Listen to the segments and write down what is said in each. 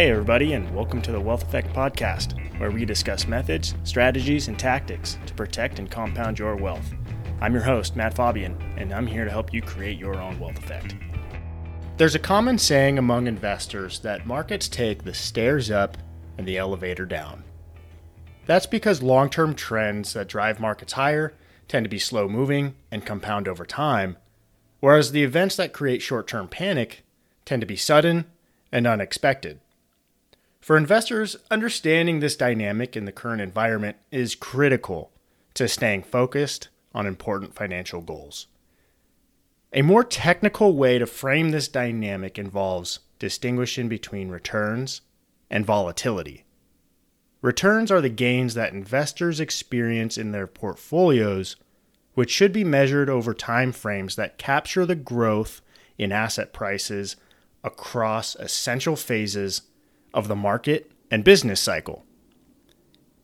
Hey, everybody, and welcome to the Wealth Effect Podcast, where we discuss methods, strategies, and tactics to protect and compound your wealth. I'm your host, Matt Faubion, and I'm here to help you create your own wealth effect. There's a common saying among investors that markets take the stairs up and the elevator down. That's because long term trends that drive markets higher tend to be slow moving and compound over time, whereas the events that create short term panic tend to be sudden and unexpected. For investors, understanding this dynamic in the current environment is critical to staying focused on important financial goals. A more technical way to frame this dynamic involves distinguishing between returns and volatility. Returns are the gains that investors experience in their portfolios, which should be measured over time frames that capture the growth in asset prices across essential phases of the market and business cycle.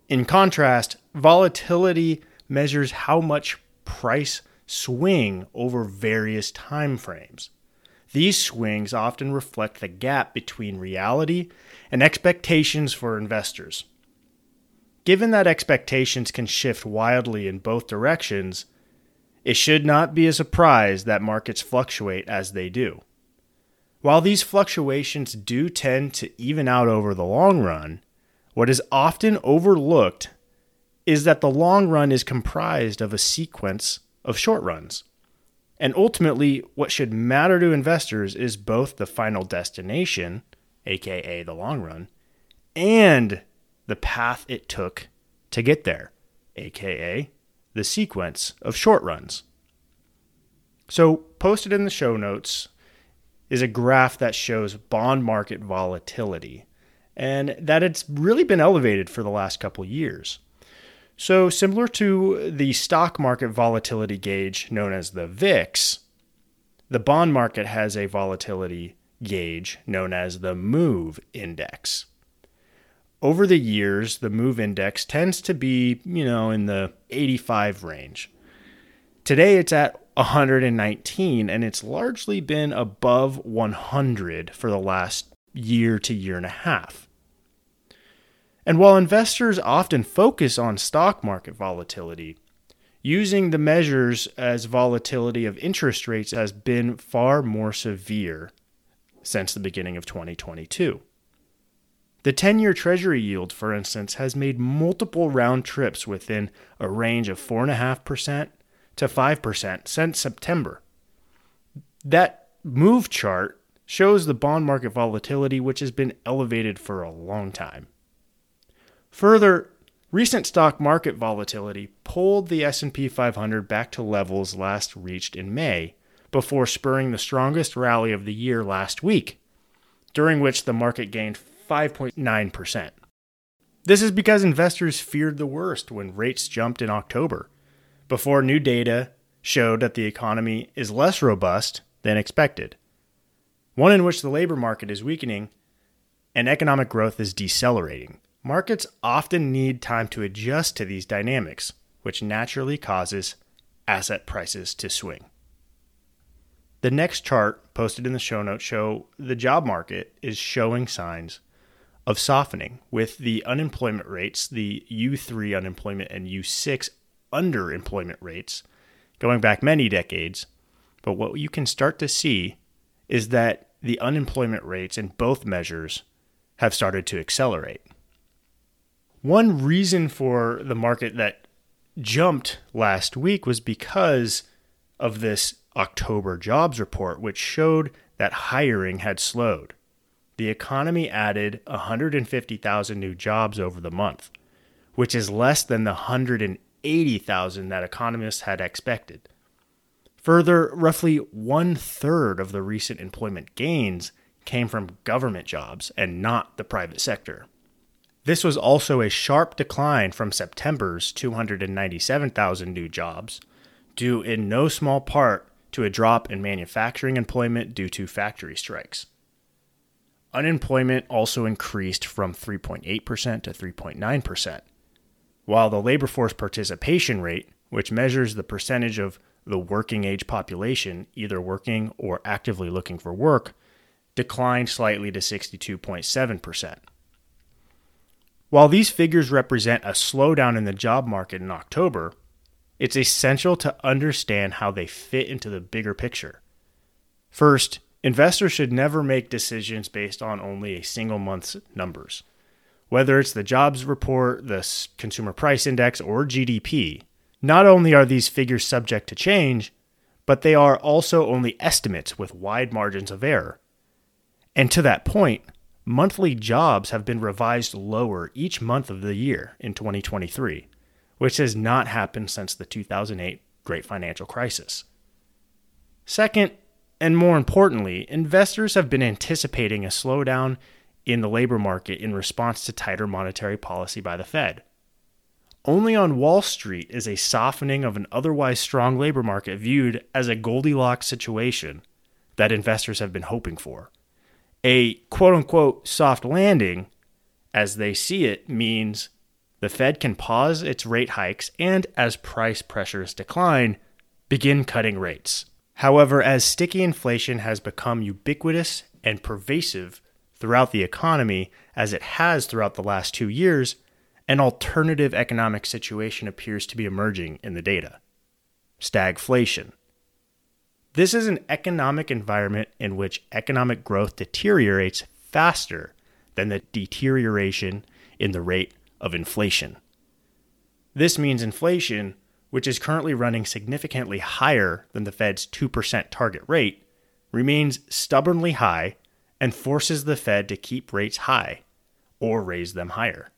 In contrast, volatility measures how much price swing over various time frames. These swings often reflect the gap between reality and expectations for investors. Given that expectations can shift wildly in both directions, it should not be a surprise that markets fluctuate as they do. While these fluctuations do tend to even out over the long run, what is often overlooked is that the long run is comprised of a sequence of short runs. And ultimately, what should matter to investors is both the final destination, aka the long run, and the path it took to get there, aka the sequence of short runs. So, posted in the show notes is a graph that shows bond market volatility and that it's really been elevated for the last couple years. So, similar to the stock market volatility gauge known as the VIX, the bond market has a volatility gauge known as the MOVE index. Over the years, the MOVE index tends to be, you know, in the 85 range. Today it's at 119 and it's largely been above 100 for the last year to year and a half. And while investors often focus on stock market volatility, using the measures as volatility of interest rates has been far more severe since the beginning of 2022. The 10 year Treasury yield, for instance, has made multiple round trips within a range of 4.5% to 5% since September. That move chart shows the bond market volatility, which has been elevated for a long time. Further, recent stock market volatility pulled the S&P 500 back to levels last reached in May before spurring the strongest rally of the year last week, during which the market gained 5.9%. This is because investors feared the worst when rates jumped in October, before new data showed that the economy is less robust than expected, one in which the labor market is weakening and economic growth is decelerating. Markets often need time to adjust to these dynamics, which naturally causes asset prices to swing. The next chart posted in the show notes show the job market is showing signs of softening with the unemployment rates, the U3 unemployment and U6 underemployment rates going back many decades. But what you can start to see is that the unemployment rates in both measures have started to accelerate. One reason for the market that jumped last week was because of this October jobs report, which showed that hiring had slowed. The economy added 150,000 new jobs over the month, which is less than the 180,000 that economists had expected. Further, roughly one third of the recent employment gains came from government jobs and not the private sector. This was also a sharp decline from September's 297,000 new jobs, due in no small part to a drop in manufacturing employment due to factory strikes. Unemployment also increased from 3.8% to 3.9%, while the labor force participation rate, which measures the percentage of the working age population either working or actively looking for work, declined slightly to 62.7%. While these figures represent a slowdown in the job market in October, it's essential to understand how they fit into the bigger picture. First, investors should never make decisions based on only a single month's numbers. Whether it's the jobs report, the consumer price index, or GDP, not only are these figures subject to change, but they are also only estimates with wide margins of error. And to that point, monthly jobs have been revised lower each month of the year in 2023, which has not happened since the 2008 Great Financial Crisis. Second, and more importantly, investors have been anticipating a slowdown in the labor market in response to tighter monetary policy by the Fed. Only on Wall Street is a softening of an otherwise strong labor market viewed as a Goldilocks situation that investors have been hoping for. A quote unquote soft landing, as they see it, means the Fed can pause its rate hikes and, as price pressures decline, begin cutting rates. However, as sticky inflation has become ubiquitous and pervasive throughout the economy, as it has throughout the last two years, an alternative economic situation appears to be emerging in the data stagflation. This is an economic environment in which economic growth deteriorates faster than the deterioration in the rate of inflation. This means inflation, which is currently running significantly higher than the Fed's 2% target rate, remains stubbornly high and forces the Fed to keep rates high or raise them higher.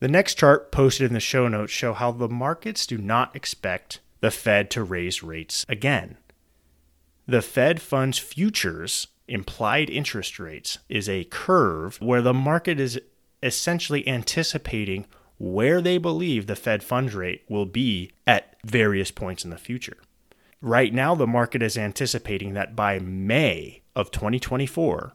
The next chart posted in the show notes show how the markets do not expect the Fed to raise rates again. The Fed funds futures implied interest rates is a curve where the market is essentially anticipating where they believe the Fed funds rate will be at various points in the future. Right now, the market is anticipating that by May of 2024,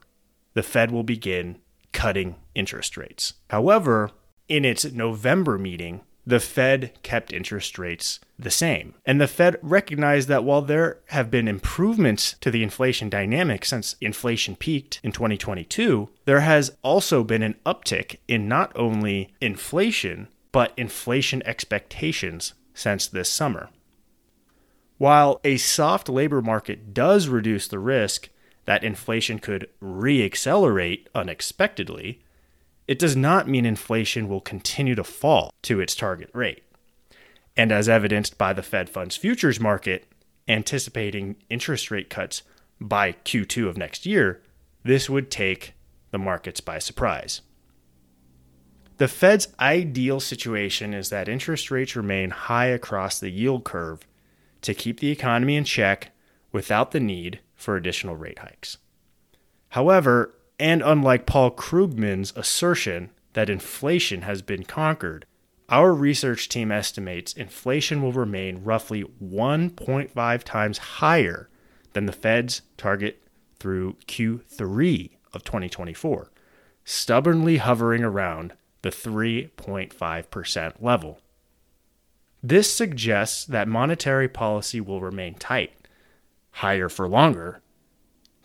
the Fed will begin cutting interest rates. However, in its November meeting, the Fed kept interest rates the same. And the Fed recognized that while there have been improvements to the inflation dynamic since inflation peaked in 2022, there has also been an uptick in not only inflation, but inflation expectations since this summer. While a soft labor market does reduce the risk that inflation could reaccelerate unexpectedly, it does not mean inflation will continue to fall to its target rate. And as evidenced by the Fed funds futures market anticipating interest rate cuts by Q2 of next year, this would take the markets by surprise. The Fed's ideal situation is that interest rates remain high across the yield curve to keep the economy in check without the need for additional rate hikes. However, and unlike Paul Krugman's assertion that inflation has been conquered, our research team estimates inflation will remain roughly 1.5 times higher than the Fed's target through Q3 of 2024, stubbornly hovering around the 3.5% level. This suggests that monetary policy will remain tight, higher for longer,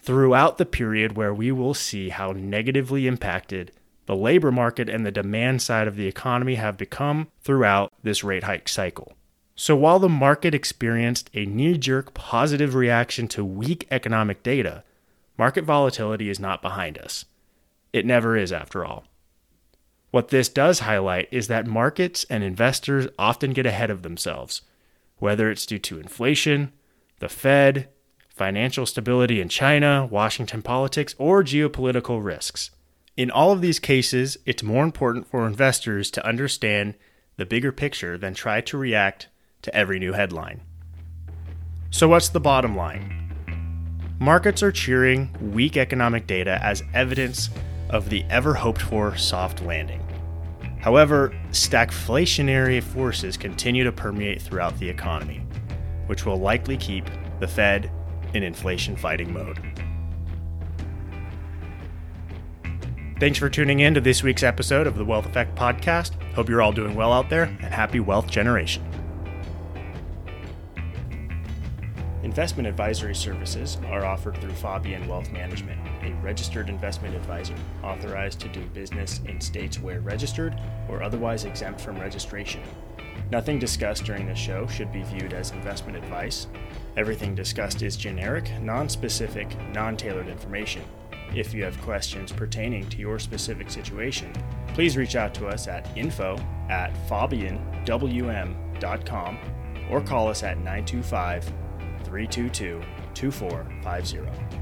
throughout the period where we will see how negatively impacted the labor market and the demand side of the economy have become throughout this rate hike cycle. So while the market experienced a knee jerk positive reaction to weak economic data, market volatility is not behind us. It never is, after all. What this does highlight is that markets and investors often get ahead of themselves, whether it's due to inflation, the Fed, financial stability in China, Washington politics, or geopolitical risks. In all of these cases, it's more important for investors to understand the bigger picture than try to react to every new headline. So, what's the bottom line? Markets are cheering weak economic data as evidence of the ever hoped for soft landing. However, stagflationary forces continue to permeate throughout the economy, which will likely keep the Fed in inflation fighting mode. Thanks for tuning in to this week's episode of the Wealth Effect Podcast. Hope you're all doing well out there and happy wealth generation. Investment advisory services are offered through Faubion Wealth Management, a registered investment advisor authorized to do business in states where registered or otherwise exempt from registration. Nothing discussed during this show should be viewed as investment advice. Everything discussed is generic, non specific, non tailored information. If you have questions pertaining to your specific situation, please reach out to us at info at faubionwm.com or call us at 925 322 2450.